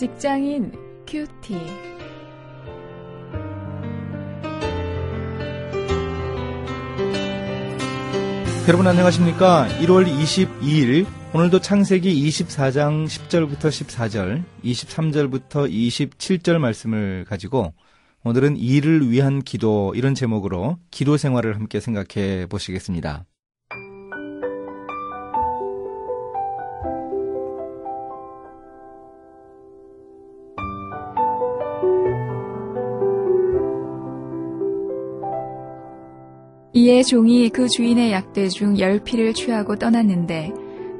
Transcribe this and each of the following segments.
직장인 큐티. 여러분 안녕하십니까? 1월 22일 오늘도 창세기 24장 10절부터 14절, 23절부터 27절 말씀을 가지고 오늘은 이를 위한 기도 이런 제목으로 기도 생활을 함께 생각해 보시겠습니다. 이에 종이 그 주인의 약대 중 열 피를 취하고 떠났는데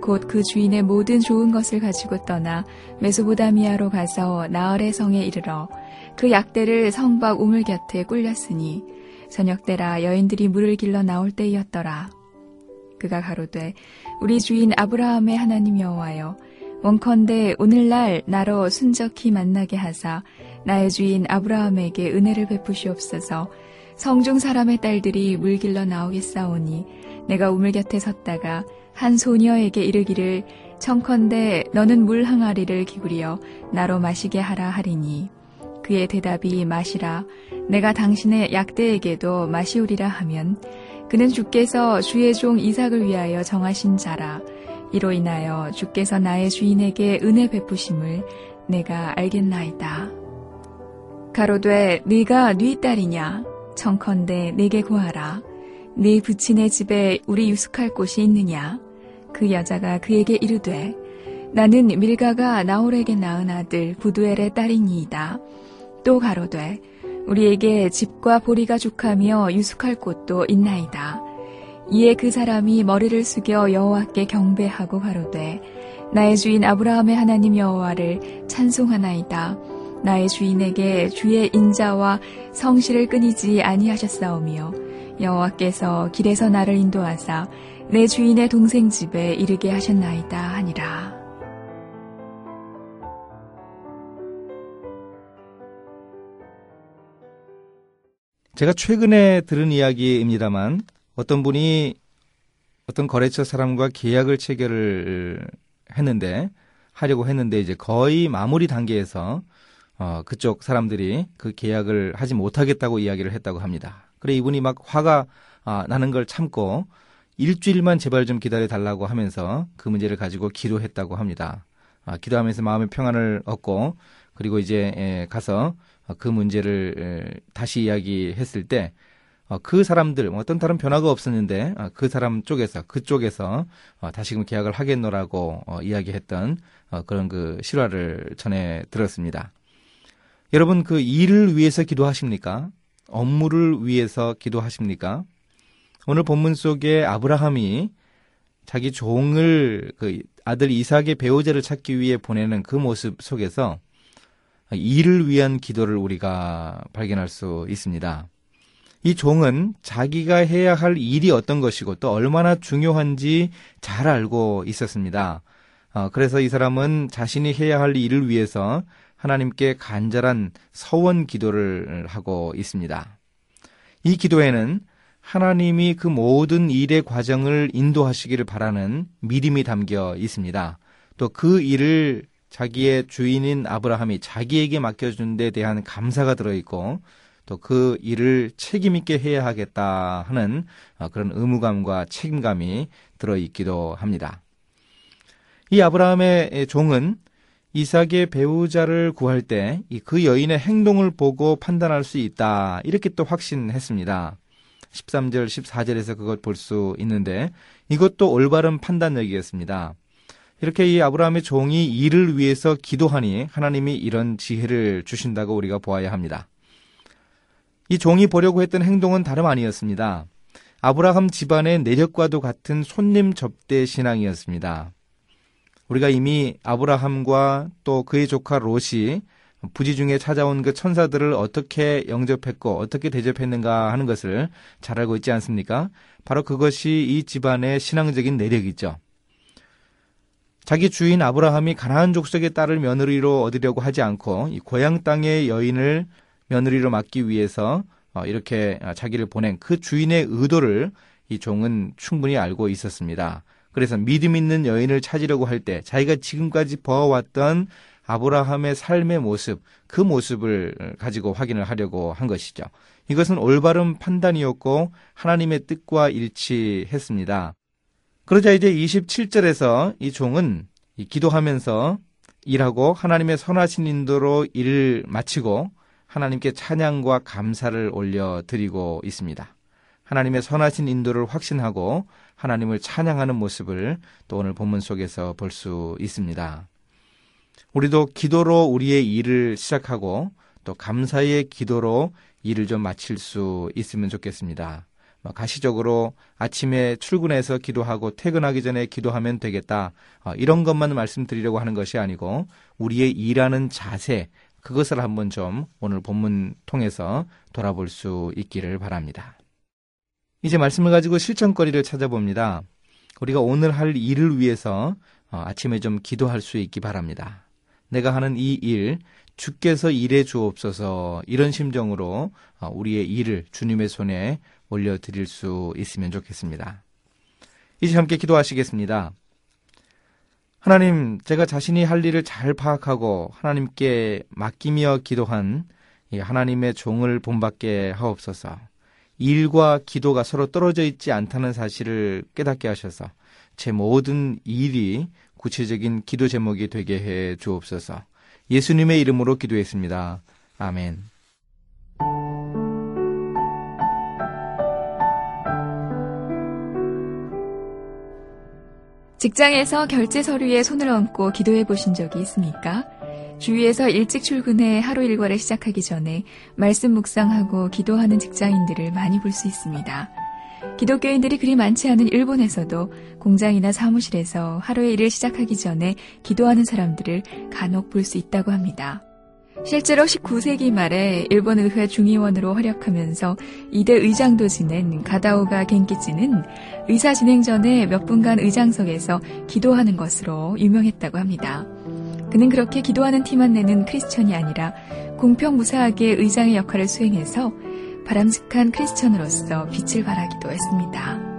곧 그 주인의 모든 좋은 것을 가지고 떠나 메소보다미아로 가서 나얼의 성에 이르러 그 약대를 성밖 우물 곁에 꿀렸으니 저녁 때라 여인들이 물을 길러 나올 때이었더라. 그가 가로되 우리 주인 아브라함의 하나님 여호와여 원컨대 오늘날 나로 순적히 만나게 하사 나의 주인 아브라함에게 은혜를 베푸시옵소서 성중 사람의 딸들이 물 길러 나오겠사오니 내가 우물 곁에 섰다가 한 소녀에게 이르기를 청컨대 너는 물 항아리를 기울여 나로 마시게 하라 하리니. 그의 대답이 마시라. 내가 당신의 약대에게도 마시우리라 하면 그는 주께서 주의 종 이삭을 위하여 정하신 자라. 이로 인하여 주께서 나의 주인에게 은혜 베푸심을 내가 알겠나이다. 가로되 네가 네 딸이냐 청컨대 내게 구하라. 네 부친의 집에 우리 유숙할 곳이 있느냐? 그 여자가 그에게 이르되 나는 밀가가 나홀에게 낳은 아들 부두엘의 딸이니이다. 또 가로되 우리에게 집과 보리가 족하며 유숙할 곳도 있나이다. 이에 그 사람이 머리를 숙여 여호와께 경배하고 가로되 나의 주인 아브라함의 하나님 여호와를 찬송하나이다. 나의 주인에게 주의 인자와 성실을 끊이지 아니하셨사오며 여호와께서 길에서 나를 인도하사 내 주인의 동생 집에 이르게 하셨나이다 하니라. 제가 최근에 들은 이야기입니다만 어떤 분이 어떤 거래처 사람과 계약을 체결을 했는데 하려고 했는데 이제 거의 마무리 단계에서 어, 그쪽 사람들이 그 계약을 하지 못하겠다고 이야기를 했다고 합니다. 그래 이분이 막 화가 아, 나는 걸 참고 일주일만 제발 좀 기다려 달라고 하면서 그 문제를 가지고 기도했다고 합니다. 아, 기도하면서 마음의 평안을 얻고 그리고 이제 에, 가서 그 문제를 에, 다시 이야기했을 때 어, 그 사람들 어떤 다른 변화가 없었는데 어, 그 사람 쪽에서 그쪽에서 어, 다시금 계약을 하겠노라고 어, 이야기했던 어, 그런 그 실화를 전해 들었습니다. 여러분 그 일을 위해서 기도하십니까? 업무를 위해서 기도하십니까? 오늘 본문 속에 아브라함이 자기 종을 그 아들 이삭의 배우자를 찾기 위해 보내는 그 모습 속에서 일을 위한 기도를 우리가 발견할 수 있습니다. 이 종은 자기가 해야 할 일이 어떤 것이고 또 얼마나 중요한지 잘 알고 있었습니다. 어, 그래서 이 사람은 자신이 해야 할 일을 위해서 하나님께 간절한 서원 기도를 하고 있습니다. 이 기도에는 하나님이 그 모든 일의 과정을 인도하시기를 바라는 믿음이 담겨 있습니다. 또 그 일을 자기의 주인인 아브라함이 자기에게 맡겨준 데 대한 감사가 들어있고 또 그 일을 책임있게 해야 하겠다 하는 그런 의무감과 책임감이 들어있기도 합니다. 이 아브라함의 종은 이삭의 배우자를 구할 때 그 여인의 행동을 보고 판단할 수 있다. 이렇게 또 확신했습니다. 13절, 14절에서 그것 볼수 있는데 이것도 올바른 판단력이었습니다. 이렇게 이 아브라함의 종이 일을 위해서 기도하니 하나님이 이런 지혜를 주신다고 우리가 보아야 합니다. 이 종이 보려고 했던 행동은 다름 아니었습니다. 아브라함 집안의 내력과도 같은 손님 접대 신앙이었습니다. 우리가 이미 아브라함과 또 그의 조카 롯이 부지 중에 찾아온 그 천사들을 어떻게 영접했고 어떻게 대접했는가 하는 것을 잘 알고 있지 않습니까? 바로 그것이 이 집안의 신앙적인 내력이죠. 자기 주인 아브라함이 가나안 족속의 딸을 며느리로 얻으려고 하지 않고 이 고향 땅의 여인을 며느리로 맡기 위해서 어, 이렇게 자기를 보낸 그 주인의 의도를 이 종은 충분히 알고 있었습니다. 그래서 믿음 있는 여인을 찾으려고 할 때 자기가 지금까지 보아왔던 아브라함의 삶의 모습, 그 모습을 가지고 확인을 하려고 한 것이죠. 이것은 올바른 판단이었고 하나님의 뜻과 일치했습니다. 그러자 이제 27절에서 이 종은 기도하면서 일하고 하나님의 선하신 인도로 일을 마치고 하나님께 찬양과 감사를 올려드리고 있습니다. 하나님의 선하신 인도를 확신하고 하나님을 찬양하는 모습을 또 오늘 본문 속에서 볼 수 있습니다. 우리도 기도로 우리의 일을 시작하고 또 감사의 기도로 일을 좀 마칠 수 있으면 좋겠습니다. 뭐 가시적으로 아침에 출근해서 기도하고 퇴근하기 전에 기도하면 되겠다. 어, 이런 것만 말씀드리려고 하는 것이 아니고 우리의 일하는 자세, 그것을 한번 좀 오늘 본문 통해서 돌아볼 수 있기를 바랍니다. 이제 말씀을 가지고 실천거리를 찾아봅니다. 우리가 오늘 할 일을 위해서 어, 아침에 좀 기도할 수 있기 바랍니다. 내가 하는 이 일, 주께서 일해 주옵소서 이런 심정으로 어, 우리의 일을 주님의 손에 올려드릴 수 있으면 좋겠습니다. 이제 함께 기도하시겠습니다. 하나님, 제가 자신이 할 일을 잘 파악하고 하나님께 맡기며 기도한 하나님의 종을 본받게 하옵소서. 일과 기도가 서로 떨어져 있지 않다는 사실을 깨닫게 하셔서 제 모든 일이 구체적인 기도 제목이 되게 해 주옵소서. 예수님의 이름으로 기도했습니다. 아멘. 직장에서 결제 서류에 손을 얹고 기도해 보신 적이 있습니까? 주위에서 일찍 출근해 하루 일과를 시작하기 전에 말씀 묵상하고 기도하는 직장인들을 많이 볼 수 있습니다. 기독교인들이 그리 많지 않은 일본에서도 공장이나 사무실에서 하루의 일을 시작하기 전에 기도하는 사람들을 간혹 볼 수 있다고 합니다. 실제로 19세기 말에 일본 의회 중의원으로 활약하면서 이대 의장도 지낸 가다오가 겐키치는 의사 진행 전에 몇 분간 의장석에서 기도하는 것으로 유명했다고 합니다. 그는 그렇게 기도하는 티만 내는 크리스천이 아니라 공평무사하게 의장의 역할을 수행해서 바람직한 크리스천으로서 빛을 발하기도 했습니다.